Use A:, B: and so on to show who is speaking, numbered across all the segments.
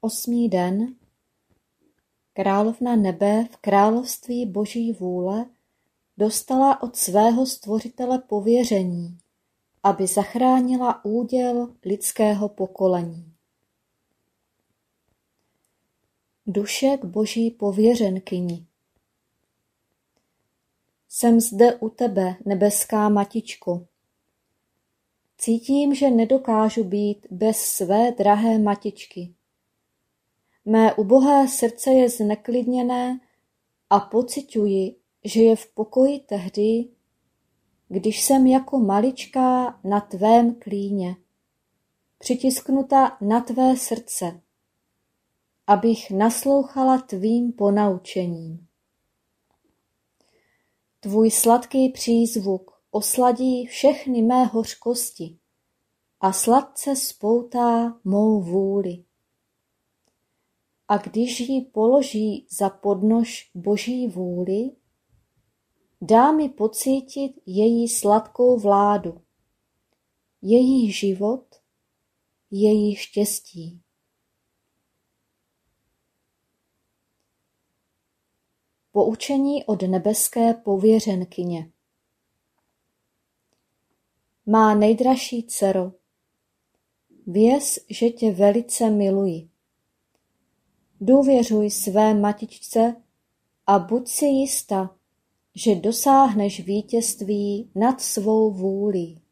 A: Osmý den Královna nebe v království boží vůle dostala od svého stvořitele pověření, aby zachránila úděl lidského pokolení. Duše k boží pověřenkyni. Jsem zde u tebe, nebeská matičko. Cítím, že nedokážu být bez své drahé matičky. Mé ubohé srdce je zneklidněné a pociťuji, že je v pokoji tehdy, když jsem jako maličká na tvém klíně, přitisknuta na tvé srdce, abych naslouchala tvým ponaučením. Tvůj sladký přízvuk osladí všechny mé hořkosti a sladce spoutá mou vůli. A když ji položí za podnož boží vůli, dá mi pocítit její sladkou vládu, její život, její štěstí. Poučení od nebeské pověřenkyně Má nejdražší dcero, věz, že tě velice miluji. Důvěřuj své matičce a buď si jista, že dosáhneš vítězství nad svou vůlí.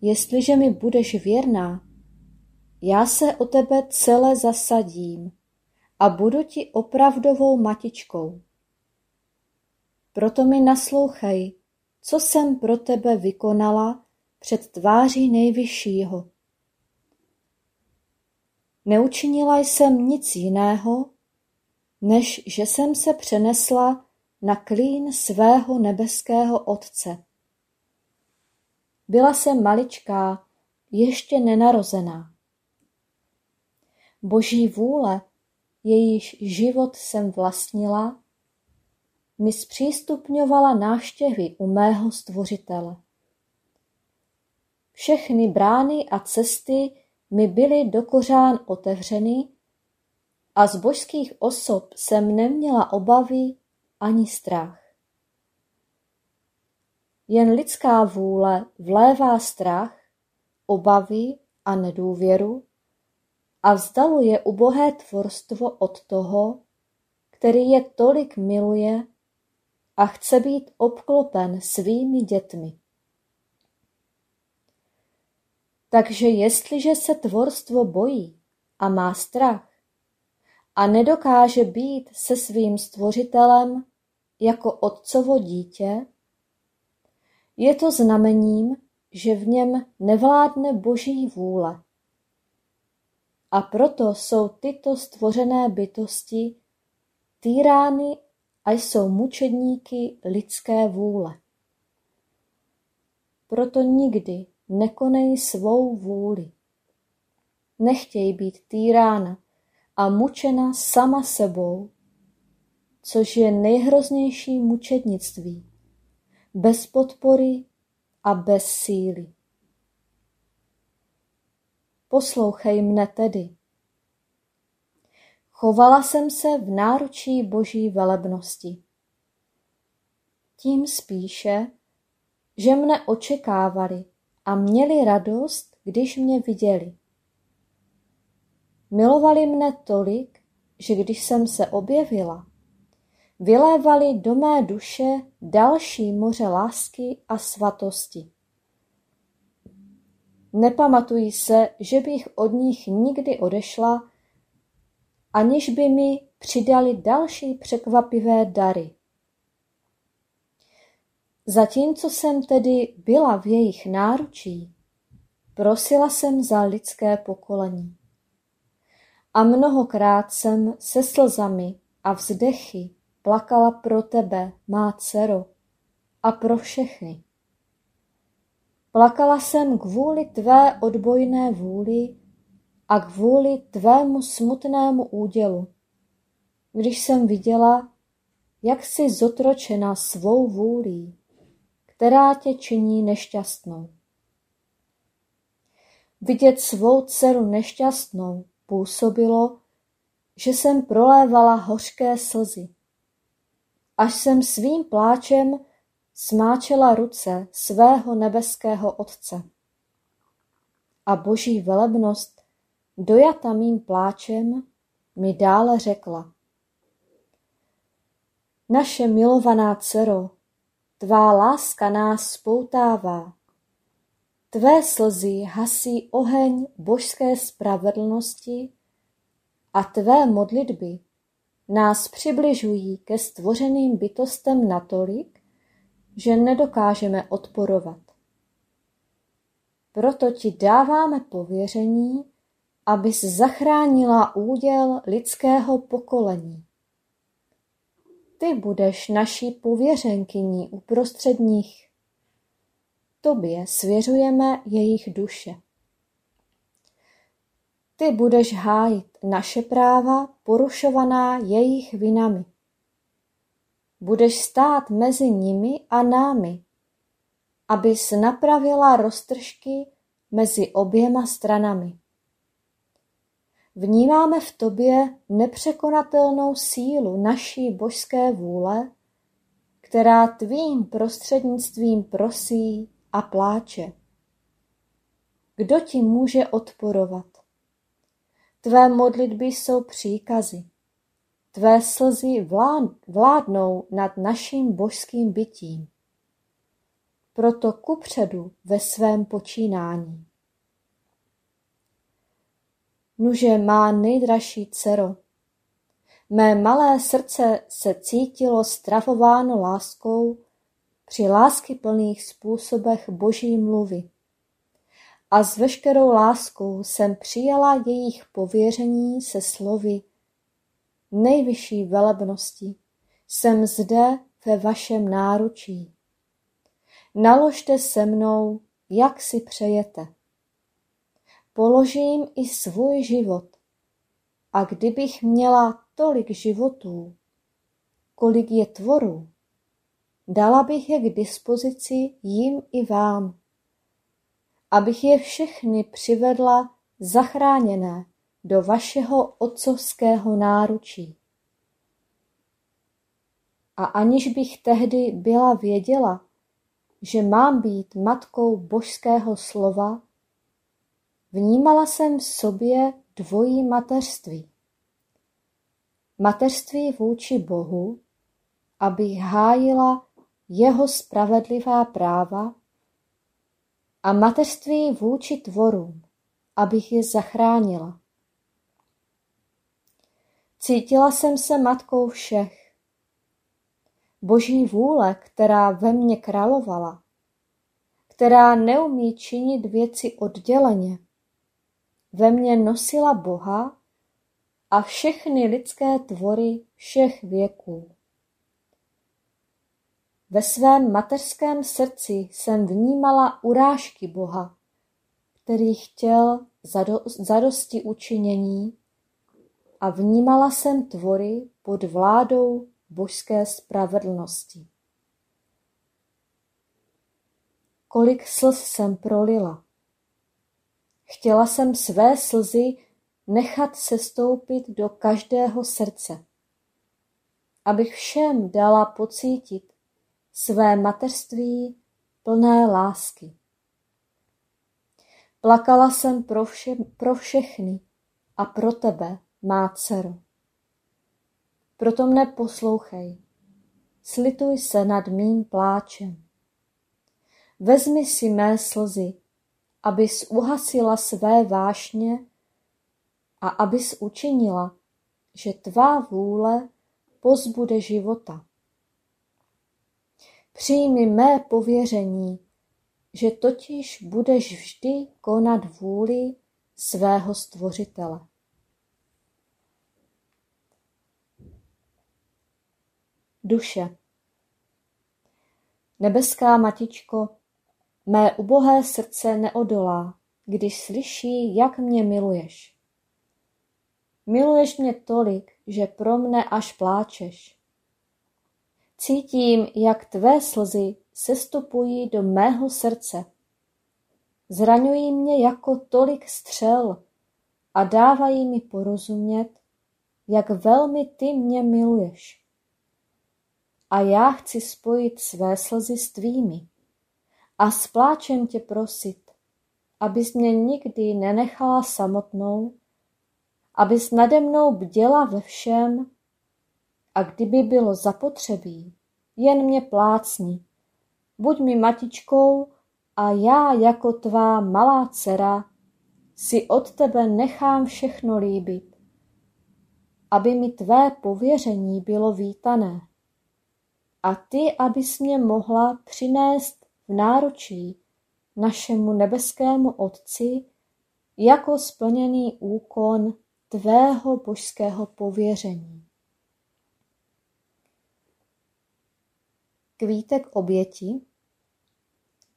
A: Jestliže mi budeš věrná, já se o tebe celé zasadím a budu ti opravdovou matičkou. Proto mi naslouchej, co jsem pro tebe vykonala před tváří nejvyššího. Neučinila jsem nic jiného, než že jsem se přenesla na klín svého nebeského Otce. Byla jsem maličká, ještě nenarozená. Boží vůle, jejíž život jsem vlastnila, mi zpřístupňovala návštěvy u mého stvořitele. Všechny brány a cesty mi byly do kořán otevřeny a z božských osob jsem neměla obavy ani strach. Jen lidská vůle vlévá strach, obavy a nedůvěru a vzdaluje ubohé tvorstvo od toho, který je tolik miluje a chce být obklopen svými dětmi. Takže jestliže se tvorstvo bojí a má strach a nedokáže být se svým stvořitelem jako otcovo dítě, je to znamením, že v něm nevládne boží vůle. A proto jsou tyto stvořené bytosti týrány a jsou mučedníky lidské vůle. Proto nikdy nekonej svou vůli. Nechtěj být týrána a mučena sama sebou, což je nejhroznější mučednictví, bez podpory a bez síly. Poslouchej mne tedy. Chovala jsem se v náručí boží velebnosti. Tím spíše, že mne očekávali a měli radost, když mě viděli. Milovali mne tolik, že když jsem se objevila, vylévali do mé duše další moře lásky a svatosti. Nepamatuji se, že bych od nich nikdy odešla, aniž by mi přidali další překvapivé dary. Zatímco jsem tedy byla v jejich náručí, prosila jsem za lidské pokolení. A mnohokrát jsem se slzami a vzdechy plakala pro tebe, má dcero, a pro všechny. Plakala jsem kvůli tvé odbojné vůli a kvůli tvému smutnému údělu, když jsem viděla, jak jsi zotročena svou vůlí, která tě činí nešťastnou. Vidět svou dceru nešťastnou působilo, že jsem prolévala hořké slzy. Až jsem svým pláčem smáčela ruce svého nebeského Otce. A boží velebnost, dojata mým pláčem, mi dále řekla. Naše milovaná dcero, tvá láska nás spoutává. Tvé slzy hasí oheň božské spravedlnosti a tvé modlitby nás přibližují ke stvořeným bytostem natolik, že nedokážeme odporovat. Proto ti dáváme pověření, abys zachránila úděl lidského pokolení. Ty budeš naší pověřenkyní uprostřed nich. Tobě svěřujeme jejich duše. Ty budeš hájit naše práva porušovaná jejich vinami. Budeš stát mezi nimi a námi, abys napravila roztržky mezi oběma stranami. Vnímáme v tobě nepřekonatelnou sílu naší božské vůle, která tvým prostřednictvím prosí a pláče. Kdo ti může odporovat? Tvé modlitby jsou příkazy. Tvé slzy vládnou nad naším božským bytím. Proto kupředu ve svém počínání. Nuže má nejdražší dcero, mé malé srdce se cítilo stravováno láskou při láskyplných způsobech Boží mluvy. A s veškerou láskou jsem přijala jejich pověření se slovy nejvyšší velebnosti. Jsem zde ve vašem náručí. Naložte se mnou, jak si přejete. Položím i svůj život. A kdybych měla tolik životů, kolik je tvorů, dala bych je k dispozici jim i vám, abych je všechny přivedla zachráněné do vašeho otcovského náručí. A aniž bych tehdy byla věděla, že mám být matkou božského slova, vnímala jsem v sobě dvojí mateřství. Mateřství vůči Bohu, abych hájila jeho spravedlivá práva a mateřství vůči tvorům, abych je zachránila. Cítila jsem se matkou všech. Boží vůle, která ve mně královala, která neumí činit věci odděleně, ve mně nosila Boha a všechny lidské tvory všech věků. Ve svém mateřském srdci jsem vnímala urážky Boha, který chtěl zadosti učinění a vnímala jsem tvory pod vládou božské spravedlnosti. Kolik slz jsem prolila. Chtěla jsem své slzy nechat sestoupit do každého srdce, abych všem dala pocítit své mateřství plné lásky. Plakala jsem pro, vše, pro všechny a pro tebe, má dcero. Proto mne poslouchej, slituj se nad mým pláčem. Vezmi si mé slzy, abys uhasila své vášně a abys učinila, že tvá vůle pozbude života. Přijmi mé pověření, že totiž budeš vždy konat vůli svého stvořitele. Duše Nebeská matičko, mé ubohé srdce neodolá, když slyší, jak mě miluješ. Miluješ mě tolik, že pro mne až pláčeš. Cítím, jak tvé slzy sestupují do mého srdce. Zraňují mě jako tolik střel a dávají mi porozumět, jak velmi ty mě miluješ. A já chci spojit své slzy s tvými a s pláčem tě prosit, abys mě nikdy nenechala samotnou, abys nade mnou bděla ve všem a kdyby bylo zapotřebí, jen mě plácni, buď mi matičkou a já jako tvá malá dcera si od tebe nechám všechno líbit, aby mi tvé pověření bylo vítané. A ty, abys mě mohla přinést v náručí našemu nebeskému Otci jako splněný úkon tvého božského pověření. Kvítek oběti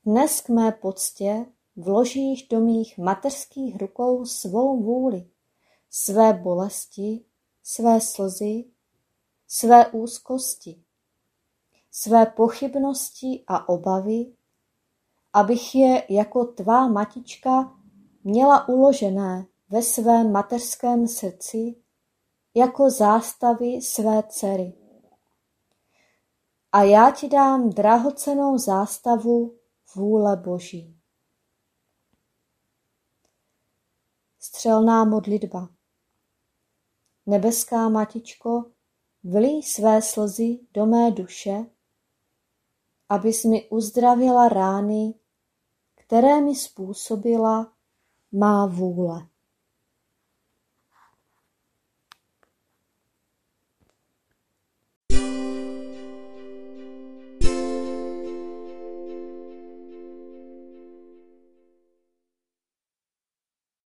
A: Dnes k mé poctě vložíš do mých mateřských rukou svou vůli, své bolesti, své slzy, své úzkosti, své pochybnosti a obavy, abych je jako tvá matička měla uložené ve svém mateřském srdci jako zástavy své dcery. A já ti dám drahocenou zástavu vůle Boží. Střelná modlitba Nebeská matičko, vlí své slzy do mé duše abys mi uzdravila rány, které mi způsobila má vůle.